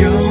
영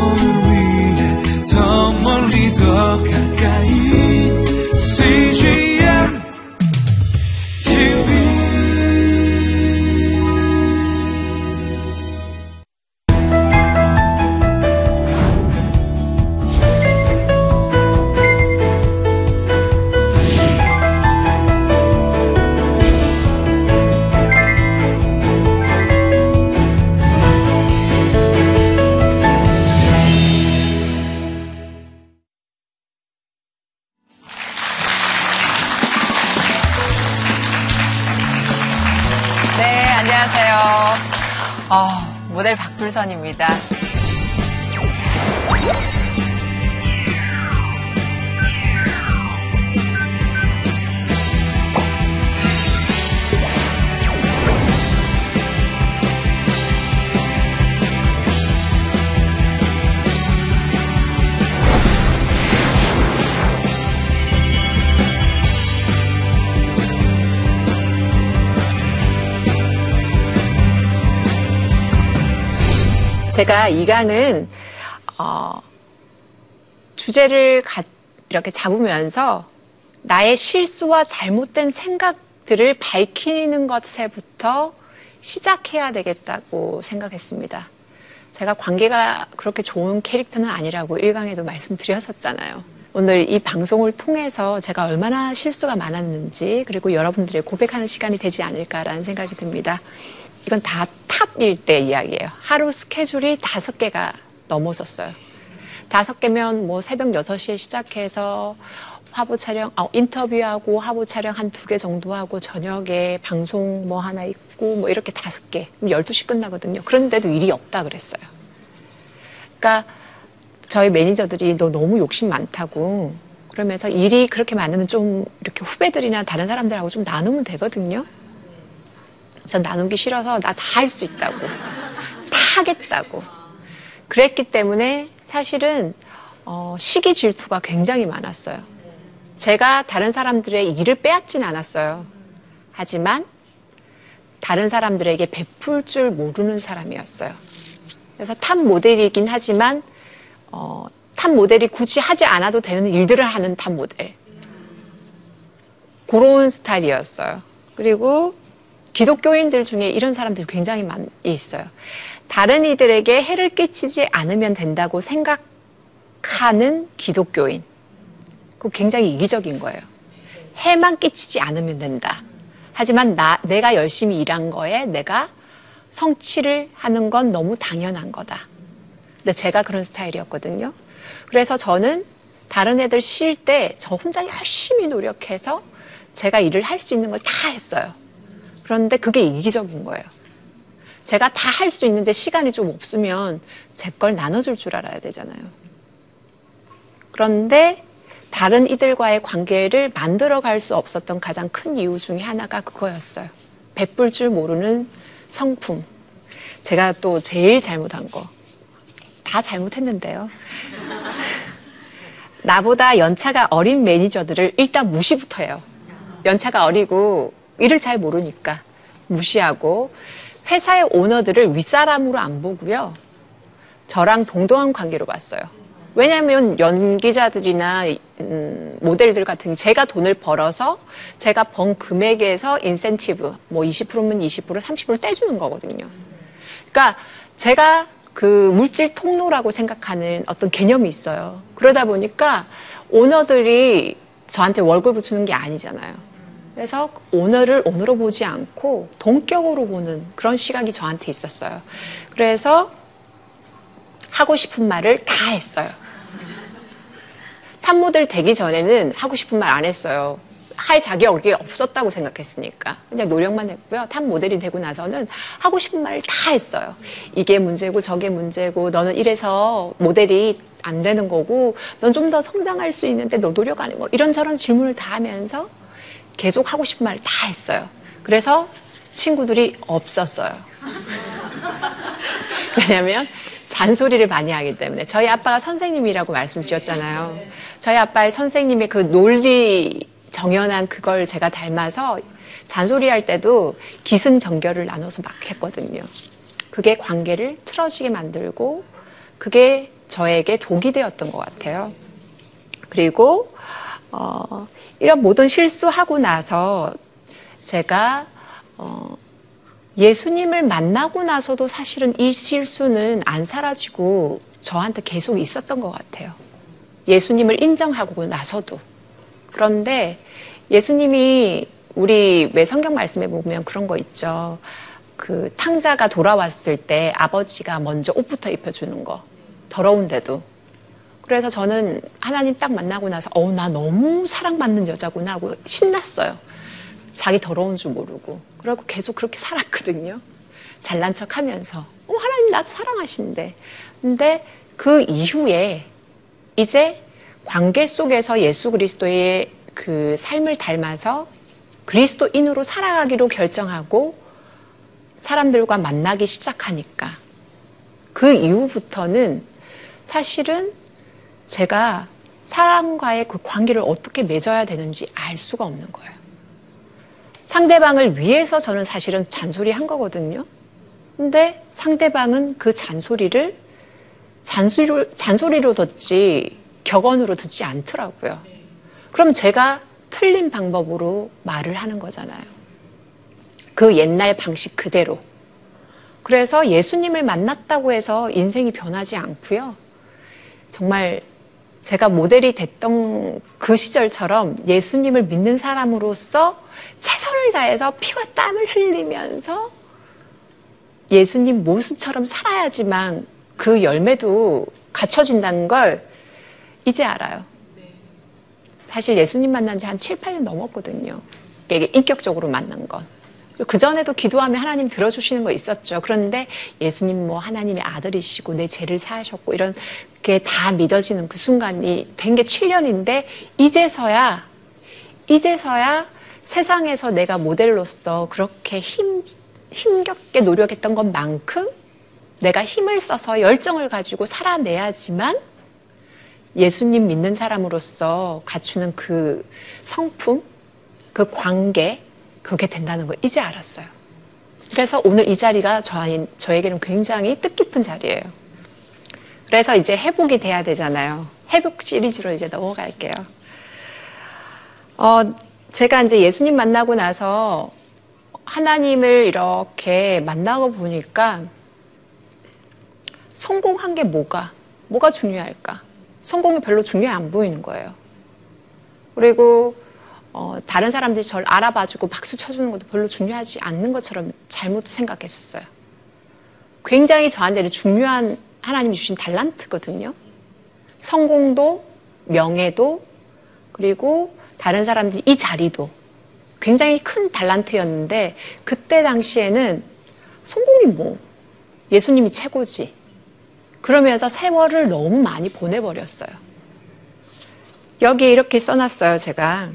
제가 이 강은 어, 주제를 가- 이렇게 잡으면서 나의 실수와 잘못된 생각들을 밝히는 것에부터 시작해야 되겠다고 생각했습니다. 제가 관계가 그렇게 좋은 캐릭터는 아니라고 1강에도 말씀드렸었잖아요. 오늘 이 방송을 통해서 제가 얼마나 실수가 많았는지 그리고 여러분들의 고백하는 시간이 되지 않을까라는 생각이 듭니다. 이건 다 탑일 때 이야기예요. 하루 스케줄이 다섯 개가 넘어섰어요. 다섯 개면 뭐 새벽 6시에 시작해서 화보 촬영, 아, 인터뷰하고 화보 촬영 한 두 개 정도 하고 저녁에 방송 뭐 하나 있고 뭐 이렇게 다섯 개. 그럼 12시 끝나거든요. 그런데도 일이 없다 그랬어요. 그러니까 저희 매니저들이 너 너무 욕심 많다고 그러면서 일이 그렇게 많으면 좀 이렇게 후배들이나 다른 사람들하고 좀 나누면 되거든요. 전 나누기 싫어서 나 다 할 수 있다고. 다 하겠다고. 그랬기 때문에 사실은 어, 시기 질투가 굉장히 많았어요. 제가 다른 사람들의 일을 빼앗진 않았어요. 하지만 다른 사람들에게 베풀 줄 모르는 사람이었어요. 그래서 탑 모델이긴 하지만 어, 탑 모델이 굳이 하지 않아도 되는 일들을 하는 탑 모델. 그런 스타일이었어요. 그리고 기독교인들 중에 이런 사람들이 굉장히 많이 있어요. 다른 이들에게 해를 끼치지 않으면 된다고 생각하는 기독교인. 그거 굉장히 이기적인 거예요. 해만 끼치지 않으면 된다. 하지만 나, 내가 열심히 일한 거에 내가 성취를 하는 건 너무 당연한 거다. 근데 제가 그런 스타일이었거든요. 그래서 저는 다른 애들 쉴 때 저 혼자 열심히 노력해서 제가 일을 할 수 있는 걸 다 했어요. 그런데 그게 이기적인 거예요. 제가 다 할 수 있는데 시간이 좀 없으면 제 걸 나눠줄 줄 알아야 되잖아요. 그런데 다른 이들과의 관계를 만들어 갈 수 없었던 가장 큰 이유 중에 하나가 그거였어요. 베풀 줄 모르는 성품. 제가 또 제일 잘못한 거. 다 잘못했는데요. 나보다 연차가 어린 매니저들을 일단 무시부터 해요. 연차가 어리고 일을 잘 모르니까 무시하고 회사의 오너들을 윗사람으로 안 보고요. 저랑 동등한 관계로 봤어요. 왜냐하면 연기자들이나 음, 모델들 같은 제가 돈을 벌어서 제가 번 금액에서 인센티브 뭐 20%면 20% 30% 떼주는 거거든요. 그러니까 제가 그 물질 통로라고 생각하는 어떤 개념이 있어요. 그러다 보니까 오너들이 저한테 월급을 주는 게 아니잖아요. 그래서 오너를 오너로 보지 않고 동격으로 보는 그런 시각이 저한테 있었어요. 그래서 하고 싶은 말을 다 했어요. 탑모델 되기 전에는 하고 싶은 말 안 했어요. 할 자격이 없었다고 생각했으니까 그냥 노력만 했고요. 탑 모델이 되고 나서는 하고 싶은 말을 다 했어요. 이게 문제고 저게 문제고 너는 이래서 모델이 안 되는 거고 넌 좀 더 성장할 수 있는데 너 노력 안 해. 뭐 이런저런 질문을 다 하면서 계속 하고 싶은 말을 다 했어요. 그래서 친구들이 없었어요. 왜냐면 잔소리를 많이 하기 때문에 저희 아빠가 선생님이라고 말씀드렸잖아요. 저희 아빠의 선생님의 그 논리 정연한 그걸 제가 닮아서 잔소리 할 때도 기승전결을 나눠서 막 했거든요. 그게 관계를 틀어지게 만들고 그게 저에게 독이 되었던 것 같아요. 그리고 어, 이런 모든 실수하고 나서 제가 어, 예수님을 만나고 나서도 사실은 이 실수는 안 사라지고 저한테 계속 있었던 것 같아요. 예수님을 인정하고 나서도. 그런데 예수님이 우리 왜 성경 말씀에 보면 그런 거 있죠. 그 탕자가 돌아왔을 때 아버지가 먼저 옷부터 입혀주는 거. 더러운데도. 그래서 저는 하나님 딱 만나고 나서, 어, 나 너무 사랑받는 여자구나 하고 신났어요. 자기 더러운 줄 모르고. 그리고 계속 그렇게 살았거든요. 잘난 척 하면서. 어, 하나님 나도 사랑하신대. 근데 그 이후에 이제 관계 속에서 예수 그리스도의 그 삶을 닮아서 그리스도인으로 살아가기로 결정하고 사람들과 만나기 시작하니까 그 이후부터는 사실은 제가 사람과의 그 관계를 어떻게 맺어야 되는지 알 수가 없는 거예요. 상대방을 위해서 저는 사실은 잔소리 한 거거든요. 근데 상대방은 그 잔소리를 잔소리로, 잔소리로 듣지 격언으로 듣지 않더라고요. 그럼 제가 틀린 방법으로 말을 하는 거잖아요. 그 옛날 방식 그대로. 그래서 예수님을 만났다고 해서 인생이 변하지 않고요. 정말 제가 모델이 됐던 그 시절처럼 예수님을 믿는 사람으로서 최선을 다해서 피와 땀을 흘리면서 예수님 모습처럼 살아야지만 그 열매도 갖춰진다는 걸 이제 알아요. 사실 예수님 만난 지 한 7, 8년 넘었거든요. 인격적으로 만난 건. 그전에도 기도하면 하나님 들어주시는 거 있었죠. 그런데 예수님 뭐 하나님의 아들이시고 내 죄를 사하셨고 이런 게 다 믿어지는 그 순간이 된 게 7년인데 이제서야, 이제서야 세상에서 내가 모델로서 그렇게 힘, 힘겹게 노력했던 것만큼 내가 힘을 써서 열정을 가지고 살아내야지만 예수님 믿는 사람으로서 갖추는 그 성품, 그 관계, 그게 된다는 거 이제 알았어요. 그래서 오늘 이 자리가 저, 저에게는 굉장히 뜻깊은 자리예요. 그래서 이제 회복이 돼야 되잖아요. 회복 시리즈로 이제 넘어갈게요. 어, 제가 이제 예수님 만나고 나서 하나님을 이렇게 만나고 보니까 성공한 게 뭐가, 뭐가 중요할까? 성공이 별로 중요해 안 보이는 거예요. 그리고 어, 다른 사람들이 저를 알아봐주고 박수 쳐주는 것도 별로 중요하지 않는 것처럼 잘못 생각했었어요. 굉장히 저한테는 중요한 하나님이 주신 달란트거든요. 성공도, 명예도, 그리고 다른 사람들이 이 자리도 굉장히 큰 달란트였는데 그때 당시에는 성공이 뭐 예수님이 최고지. 그러면서 세월을 너무 많이 보내버렸어요. 여기 이렇게 써놨어요, 제가.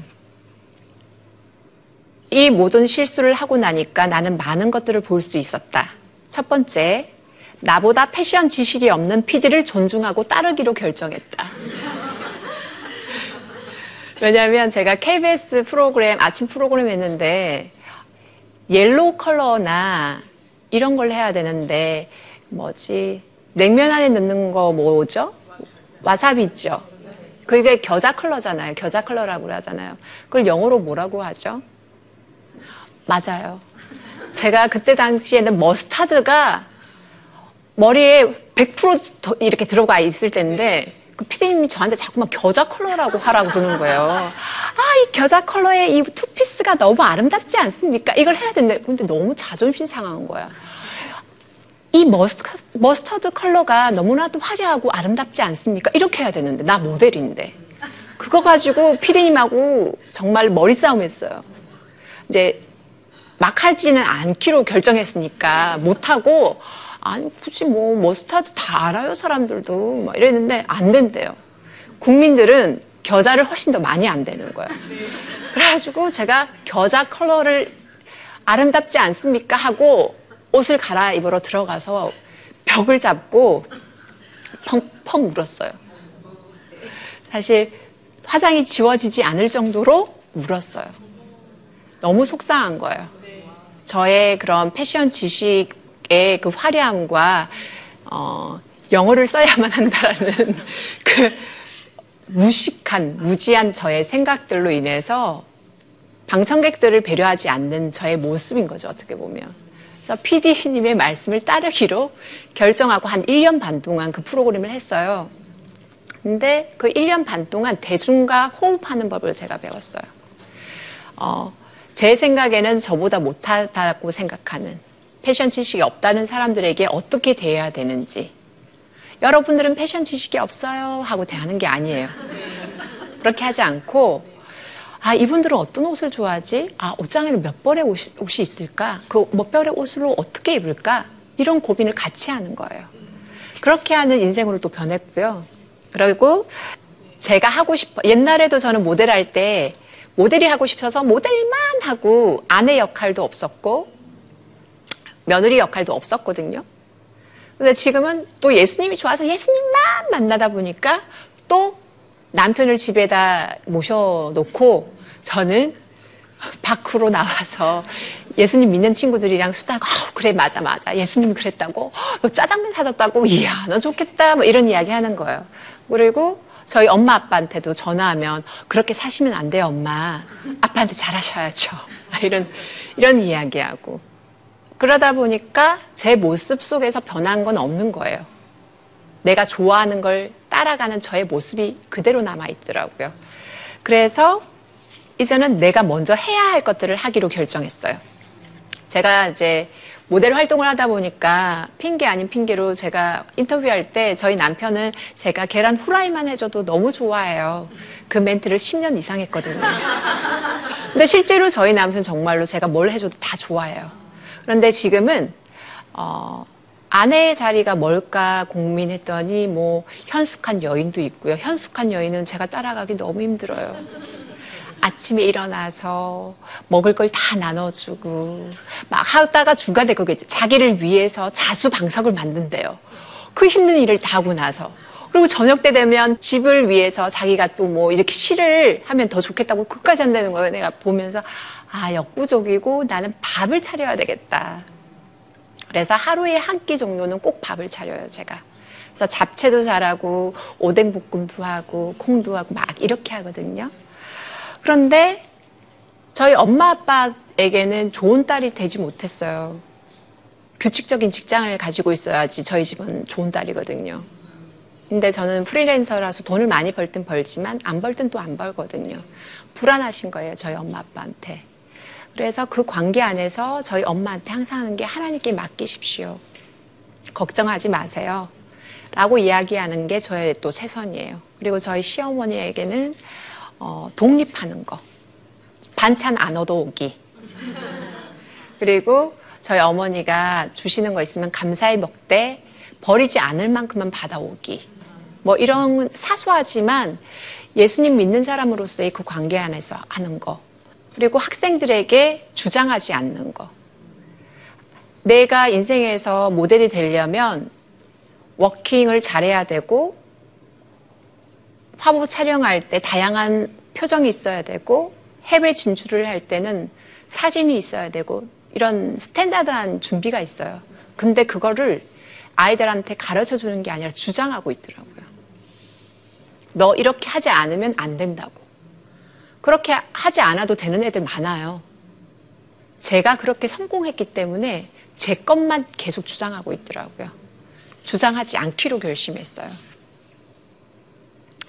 이 모든 실수를 하고 나니까 나는 많은 것들을 볼 수 있었다. 첫 번째, 나보다 패션 지식이 없는 PD를 존중하고 따르기로 결정했다. 왜냐하면 제가 KBS 프로그램, 아침 프로그램 했는데, yellow 컬러나 이런 걸 해야 되는데, 뭐지, 냉면 안에 넣는 거 뭐죠? 와사비 있죠? 그게 겨자 컬러잖아요. 겨자 컬러라고 하잖아요. 그걸 영어로 뭐라고 하죠? 맞아요. 제가 그때 당시에는 mustard가 머리에 100% 이렇게 들어가 있을 때인데 그 피디님이 저한테 자꾸만 겨자 컬러라고 하라고 그러는 거예요. 아, 이 겨자 컬러의 이 투피스가 너무 아름답지 않습니까? 이걸 해야 되는데 근데 너무 자존심 상한 거야. 이 mustar, 머스터드 컬러가 너무나도 화려하고 아름답지 않습니까? 이렇게 해야 되는데 나 모델인데 그거 가지고 피디님하고 정말 머리 싸움 했어요. 이제 막 하지는 않기로 결정했으니까 못하고 아니 굳이 뭐 머스타드 다 알아요 사람들도 막 이랬는데 안 된대요. 국민들은 겨자를 훨씬 더 많이 안 되는 거예요. 그래가지고 제가 겨자 컬러를 아름답지 않습니까 하고 옷을 갈아입으러 들어가서 벽을 잡고 펑펑 울었어요. 사실 화장이 지워지지 않을 정도로 울었어요. 너무 속상한 거예요. 저의 그런 패션 지식의 그 화려함과 어, 영어를 써야만 한다라는 그 무식한, 무지한 저의 생각들로 인해서 방청객들을 배려하지 않는 저의 모습인 거죠, 어떻게 보면. 그래서 PD님의 말씀을 따르기로 결정하고 한 1년 반 동안 그 프로그램을 했어요. 근데 그 1년 반 동안 대중과 호흡하는 법을 제가 배웠어요. 어, 제 생각에는 저보다 못하다고 생각하는 패션 지식이 없다는 사람들에게 어떻게 대해야 되는지. 여러분들은 패션 지식이 없어요 하고 대하는 게 아니에요. 그렇게 하지 않고 아 이분들은 어떤 옷을 좋아하지? 아 옷장에는 몇 벌의 옷이, 옷이 있을까? 그 몇 벌의 옷으로 어떻게 입을까? 이런 고민을 같이 하는 거예요. 그렇게 하는 인생으로 또 변했고요. 그리고 제가 하고 싶어 옛날에도 저는 모델 할 때 모델이 하고 싶어서 모델만 하고 아내 역할도 없었고 며느리 역할도 없었거든요. 근데 지금은 또 예수님이 좋아서 예수님만 만나다 보니까 또 남편을 집에다 모셔놓고 저는 밖으로 나와서 예수님 믿는 친구들이랑 수다가 어, 그래 맞아 맞아. 예수님이 그랬다고? 너 짜장면 사줬다고? 이야 너 좋겠다. 뭐 이런 이야기 하는 거예요. 그리고 저희 엄마 아빠한테도 전화하면 그렇게 사시면 안 돼요 엄마. 아빠한테 잘하셔야죠. 이런 이런 이야기하고. 그러다 보니까 제 모습 속에서 변한 건 없는 거예요. 내가 좋아하는 걸 따라가는 저의 모습이 그대로 남아 있더라고요. 그래서 이제는 내가 먼저 해야 할 것들을 하기로 결정했어요. 제가 이제 모델 활동을 하다 보니까 핑계 아닌 핑계로 제가 인터뷰할 때 저희 남편은 제가 계란 후라이만 해줘도 너무 좋아해요. 그 멘트를 10년 이상 했거든요. 근데 실제로 저희 남편 정말로 제가 뭘 해줘도 다 좋아해요. 그런데 지금은 어, 아내의 자리가 뭘까 고민했더니 뭐 현숙한 여인도 있고요. 현숙한 여인은 제가 따라가기 너무 힘들어요. 아침에 일어나서 먹을 걸 다 나눠주고 막 하다가 중간에 그게 자기를 위해서 자수 방석을 만든대요. 그 힘든 일을 다 하고 나서 그리고 저녁 때 되면 집을 위해서 자기가 또 뭐 이렇게 시를 하면 더 좋겠다고 끝까지 한다는 거예요. 내가 보면서 아, 역부족이고 나는 밥을 차려야 되겠다. 그래서 하루에 한 끼 정도는 꼭 밥을 차려요, 제가. 그래서 잡채도 잘하고, 오뎅 볶음도 하고, 콩도 하고, 막 이렇게 하거든요. 그런데 저희 엄마 아빠에게는 좋은 딸이 되지 못했어요. 규칙적인 직장을 가지고 있어야지 저희 집은 좋은 딸이거든요. 근데 저는 프리랜서라서 돈을 많이 벌땐 벌지만 안벌땐또안 벌거든요. 불안하신 거예요, 저희 엄마 아빠한테. 그래서 그 관계 안에서 저희 엄마한테 항상 하는 게 하나님께 맡기십시오. 걱정하지 마세요. 라고 이야기하는 게 저의 또 최선이에요. 그리고 저희 시어머니에게는 어, 독립하는 거. 반찬 안 얻어오기. 그리고 저희 어머니가 주시는 거 있으면 감사히 먹되 버리지 않을 만큼만 받아오기. 뭐 이런 사소하지만 예수님 믿는 사람으로서의 그 관계 안에서 하는 거. 그리고 학생들에게 주장하지 않는 거. 내가 인생에서 모델이 되려면 워킹을 잘해야 되고 화보 촬영할 때 다양한 표정이 있어야 되고 해외 진출을 할 때는 사진이 있어야 되고 이런 스탠다드한 준비가 있어요. 근데 그거를 아이들한테 가르쳐 주는 게 아니라 주장하고 있더라고요. 너 이렇게 하지 않으면 안 된다고. 그렇게 하지 않아도 되는 애들 많아요. 제가 그렇게 성공했기 때문에 제 것만 계속 주장하고 있더라고요. 주장하지 않기로 결심했어요.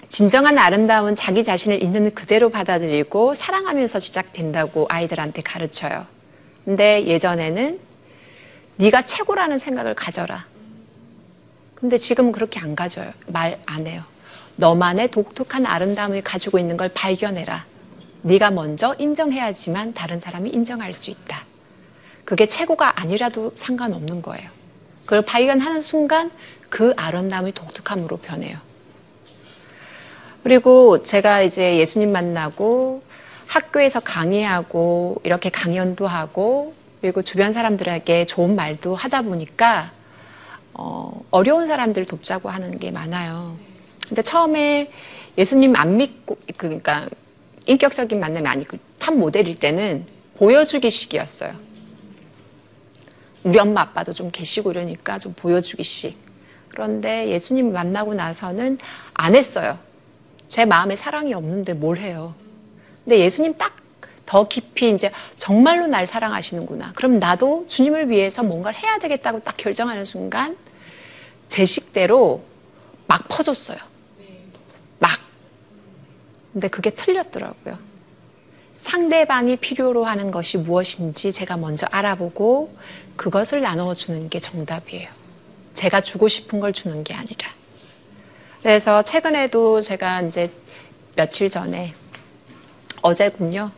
진정한 아름다움은 자기 자신을 있는 그대로 받아들이고 사랑하면서 시작된다고 아이들한테 가르쳐요. 근데 예전에는 네가 최고라는 생각을 가져라. 근데 지금은 그렇게 안 가져요. 말 안 해요. 너만의 독특한 아름다움을 가지고 있는 걸 발견해라. 네가 먼저 인정해야지만 다른 사람이 인정할 수 있다. 그게 최고가 아니라도 상관없는 거예요. 그걸 발견하는 순간 그 아름다움이 독특함으로 변해요. 그리고 제가 이제 예수님 만나고 학교에서 강의하고 이렇게 강연도 하고 그리고 주변 사람들에게 좋은 말도 하다 보니까 어, 어려운 사람들 돕자고 하는 게 많아요. 근데 처음에 예수님 안 믿고 그러니까 인격적인 만남이 아니고 탑 모델일 때는 보여주기식이었어요. 우리 엄마 아빠도 좀 계시고 이러니까 좀 보여주기식. 그런데 예수님 만나고 나서는 안 했어요. 제 마음에 사랑이 없는데 뭘 해요. 근데 예수님 딱 더 깊이 이제 정말로 날 사랑하시는구나. 그럼 나도 주님을 위해서 뭔가를 해야 되겠다고 딱 결정하는 순간 제 식대로 막 퍼졌어요. 막. 근데 그게 틀렸더라고요. 상대방이 필요로 하는 것이 무엇인지 제가 먼저 알아보고 그것을 나눠주는 게 정답이에요. 제가 주고 싶은 걸 주는 게 아니라. 그래서 최근에도 제가 이제 며칠 전에 어제군요.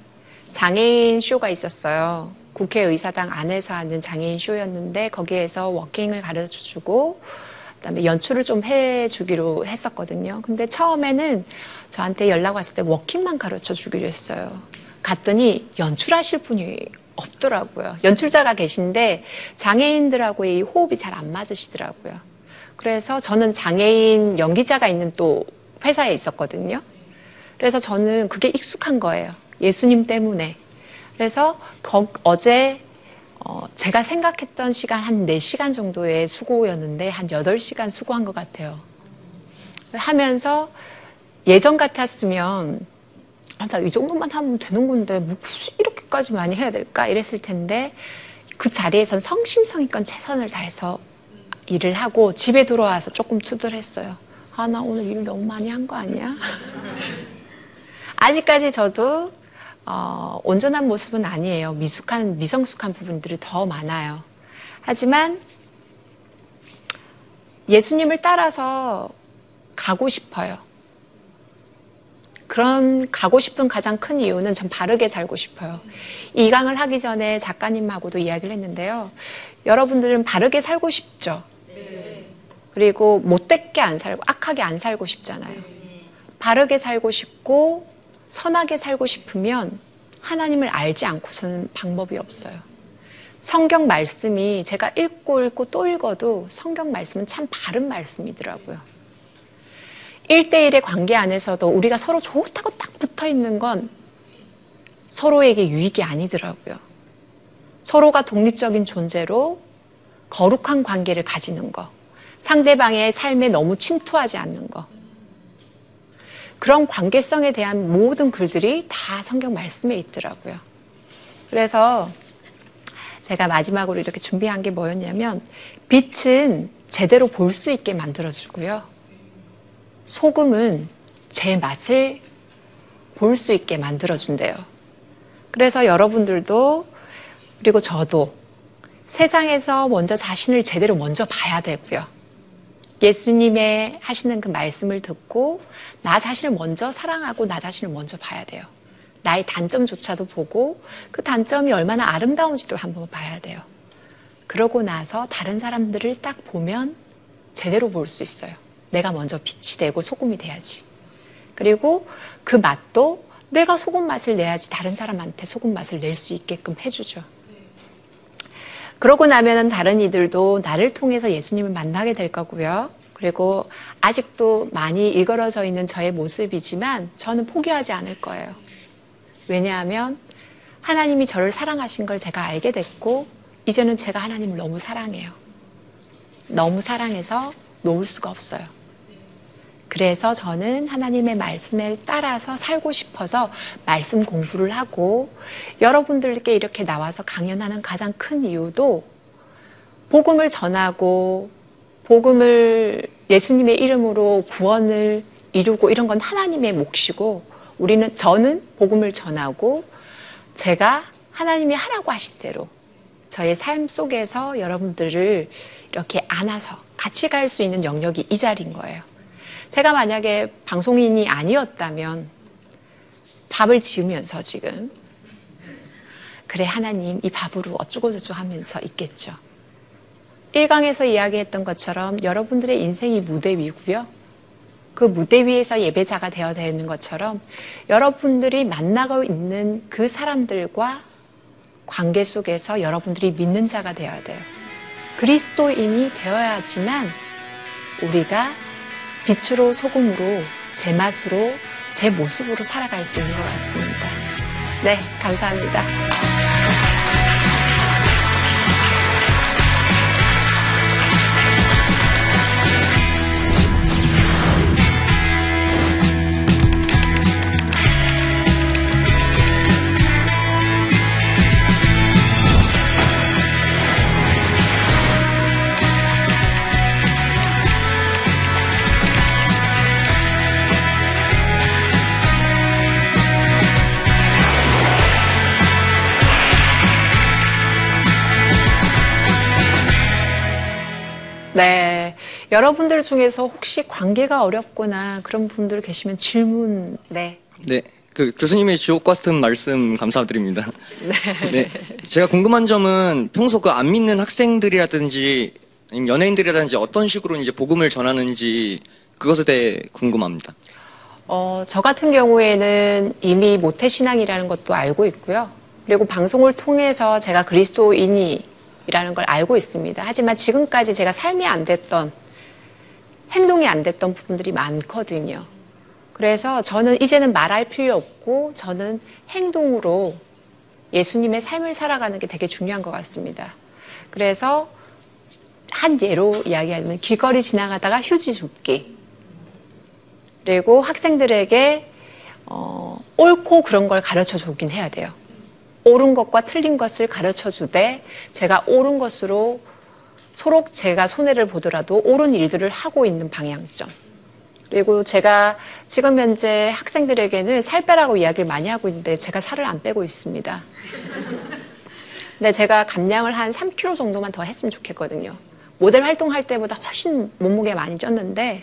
장애인 쇼가 있었어요. 국회의사당 안에서 하는 장애인 쇼였는데 거기에서 워킹을 가르쳐 주고 그다음에 연출을 좀 해 주기로 했었거든요. 근데 처음에는 저한테 연락 왔을 때 워킹만 가르쳐 주기로 했어요. 갔더니 연출하실 분이 없더라고요. 연출자가 계신데 장애인들하고의 호흡이 잘 안 맞으시더라고요. 그래서 저는 장애인 연기자가 있는 또 회사에 있었거든요. 그래서 저는 그게 익숙한 거예요. 예수님 때문에. 그래서 거, 어제 어, 제가 생각했던 시간 한 4시간 정도의 수고였는데 한 8시간 수고한 것 같아요. 하면서 예전 같았으면 아, 나이 정도만 하면 되는 건데 뭐 굳이 이렇게까지 많이 해야 될까 이랬을 텐데 그 자리에선 성심성의껏 최선을 다해서 일을 하고 집에 돌아와서 조금 투덜했어요. 아, 나 오늘 일 너무 많이 한 거 아니야? 아직까지 저도 어, 온전한 모습은 아니에요. 미숙한, 미성숙한 부분들이 더 많아요. 하지만 예수님을 따라서 가고 싶어요. 그런 가고 싶은 가장 큰 이유는 전 바르게 살고 싶어요. 이 강을 하기 전에 작가님하고도 이야기를 했는데요. 여러분들은 바르게 살고 싶죠? 그리고 못되게 안 살고 악하게 안 살고 싶잖아요. 바르게 살고 싶고 선하게 살고 싶으면 하나님을 알지 않고서는 방법이 없어요. 성경 말씀이 제가 읽고 읽고 또 읽어도 성경 말씀은 참 바른 말씀이더라고요. 1대1의 관계 안에서도 우리가 서로 좋다고 딱 붙어 있는 건 서로에게 유익이 아니더라고요. 서로가 독립적인 존재로 거룩한 관계를 가지는 거. 상대방의 삶에 너무 침투하지 않는 거. 그런 관계성에 대한 모든 글들이 다 성경 말씀에 있더라고요. 그래서 제가 마지막으로 이렇게 준비한 게 뭐였냐면 빛은 제대로 볼 수 있게 만들어주고요. 소금은 제 맛을 볼 수 있게 만들어준대요. 그래서 여러분들도 그리고 저도 세상에서 먼저 자신을 제대로 먼저 봐야 되고요. 예수님의 하시는 그 말씀을 듣고 나 자신을 먼저 사랑하고 나 자신을 먼저 봐야 돼요. 나의 단점조차도 보고 그 단점이 얼마나 아름다운지도 한번 봐야 돼요. 그러고 나서 다른 사람들을 딱 보면 제대로 볼 수 있어요. 내가 먼저 빛이 되고 소금이 돼야지. 그리고 그 맛도 내가 소금 맛을 내야지 다른 사람한테 소금 맛을 낼 수 있게끔 해주죠. 그러고 나면은 다른 이들도 나를 통해서 예수님을 만나게 될 거고요. 그리고 아직도 많이 일걸어져 있는 저의 모습이지만 저는 포기하지 않을 거예요. 왜냐하면 하나님이 저를 사랑하신 걸 제가 알게 됐고, 이제는 제가 하나님을 너무 사랑해요. 너무 사랑해서 놓을 수가 없어요. 그래서 저는 하나님의 말씀에 따라서 살고 싶어서 말씀 공부를 하고 여러분들께 이렇게 나와서 강연하는 가장 큰 이유도 복음을 전하고 복음을 예수님의 이름으로 구원을 이루고 이런 건 하나님의 몫이고 우리는 저는 복음을 전하고 제가 하나님이 하라고 하신 대로 저의 삶 속에서 여러분들을 이렇게 안아서 같이 갈 수 있는 영역이 이 자리인 거예요. 제가 만약에 방송인이 아니었다면 밥을 지으면서 지금 그래 하나님 이 밥으로 어쩌고저쩌고 하면서 있겠죠. 1강에서 이야기했던 것처럼 여러분들의 인생이 무대 위고요. 그 무대 위에서 예배자가 되어야 되는 것처럼 여러분들이 만나고 있는 그 사람들과 관계 속에서 여러분들이 믿는 자가 되어야 돼요. 그리스도인이 되어야지만 우리가 빛으로 소금으로 제 맛으로 제 모습으로 살아갈 수 있는 것 같습니다. 네, 감사합니다. 여러분들 중에서 혹시 관계가 어렵거나 그런 분들 계시면 질문, 네. 네, 그 교수님의 주옥 같은 말씀 감사드립니다. 네. 제가 궁금한 점은 평소 그 안 믿는 학생들이라든지 아니면 연예인들이라든지 어떤 식으로 이제 복음을 전하는지 그것에 대해 궁금합니다. 어, 저 같은 경우에는 이미 모태신앙이라는 것도 알고 있고요. 그리고 방송을 통해서 제가 그리스도인이라는 걸 알고 있습니다. 하지만 지금까지 제가 삶이 안 됐던, 행동이 안 됐던 부분들이 많거든요. 그래서 저는 이제는 말할 필요 없고 저는 행동으로 예수님의 삶을 살아가는 게 되게 중요한 것 같습니다. 그래서 한 예로 이야기하면 길거리 지나가다가 휴지 줍기. 그리고 학생들에게 어, 옳고 그런 걸 가르쳐 주긴 해야 돼요. 옳은 것과 틀린 것을 가르쳐 주되 제가 옳은 것으로 서로 제가 손해를 보더라도 옳은 일들을 하고 있는 방향점. 그리고 제가 지금 현재 학생들에게는 살 빼라고 이야기를 많이 하고 있는데 제가 살을 안 빼고 있습니다. 근데 제가 감량을 한 3kg 정도만 더 했으면 좋겠거든요. 모델 활동할 때보다 훨씬 몸무게 많이 쪘는데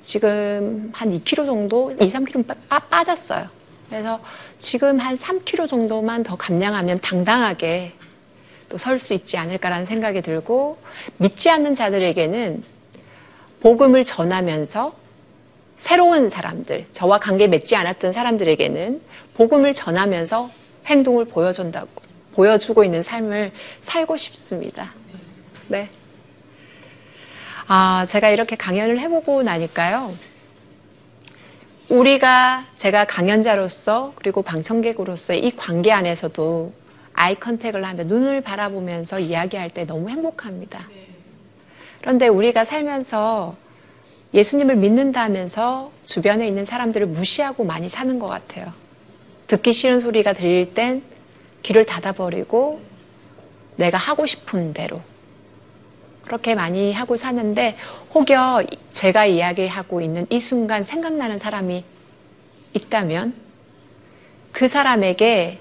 지금 한 2kg 정도, 2, 3kg 빠, 빠졌어요. 그래서 지금 한 3kg 정도만 더 감량하면 당당하게 또 설 수 있지 않을까라는 생각이 들고 믿지 않는 자들에게는 복음을 전하면서 새로운 사람들, 저와 관계 맺지 않았던 사람들에게는 복음을 전하면서 행동을 보여준다고, 보여주고 있는 삶을 살고 싶습니다. 네. 아, 제가 이렇게 강연을 해보고 나니까요. 우리가 제가 강연자로서 그리고 방청객으로서의 이 관계 안에서도 아이 컨택을 하며 눈을 바라보면서 이야기할 때 너무 행복합니다. 그런데 우리가 살면서 예수님을 믿는다면서 주변에 있는 사람들을 무시하고 많이 사는 것 같아요. 듣기 싫은 소리가 들릴 땐 귀를 닫아버리고 내가 하고 싶은 대로 그렇게 많이 하고 사는데 혹여 제가 이야기하고 있는 이 순간 생각나는 사람이 있다면 그 사람에게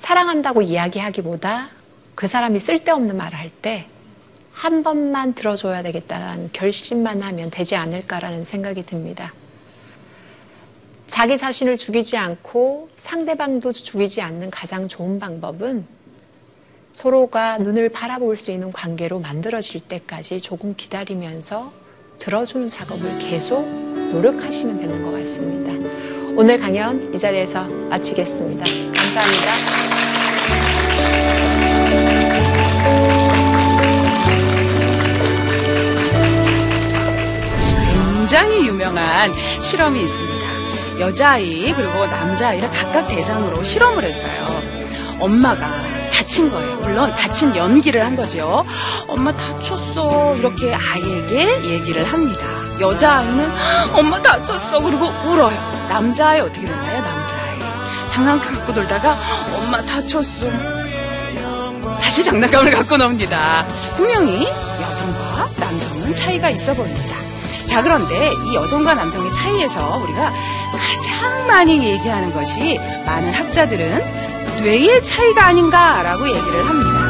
사랑한다고 이야기하기보다 그 사람이 쓸데없는 말을 할 때 한 번만 들어줘야 되겠다라는 결심만 하면 되지 않을까라는 생각이 듭니다. 자기 자신을 죽이지 않고 상대방도 죽이지 않는 가장 좋은 방법은 서로가 눈을 바라볼 수 있는 관계로 만들어질 때까지 조금 기다리면서 들어주는 작업을 계속 노력하시면 되는 것 같습니다. 오늘 강연 이 자리에서 마치겠습니다. 감사합니다. 굉장히 유명한 실험이 있습니다. 여자아이 그리고 남자아이를 각각 대상으로 실험을 했어요. 엄마가 다친 거예요. 물론 다친 연기를 한 거죠. 엄마 다쳤어. 이렇게 아이에게 얘기를 합니다. 여자아이는 엄마 다쳤어. 그리고 울어요. 남자아이 어떻게 됐나요? 남자아이. 장난감 갖고 놀다가 엄마 다쳤어. 다시 장난감을 갖고 놉니다. 분명히 여성과 남성은 차이가 있어 보입니다. 자, 그런데 이 여성과 남성의 차이에서 우리가 가장 많이 얘기하는 것이 많은 학자들은 뇌의 차이가 아닌가라고 얘기를 합니다.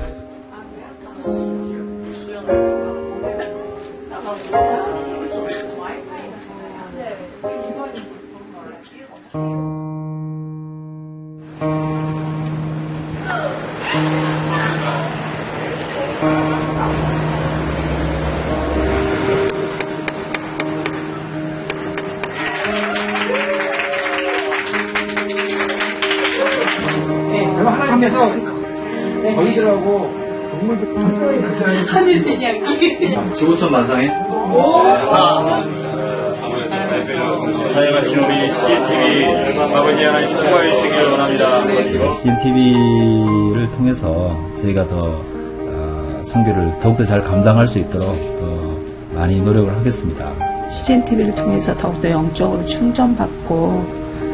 지구촌 만상에 사역하신 우리 CNTV 아버지 하나님 축복하여 주시길 원합니다. CNTV를 통해서 저희가 더 어, 선교를 더욱더 잘 감당할 수 있도록 더 많이 노력을 하겠습니다. CGN TV를 통해서 더욱더 영적으로 충전받고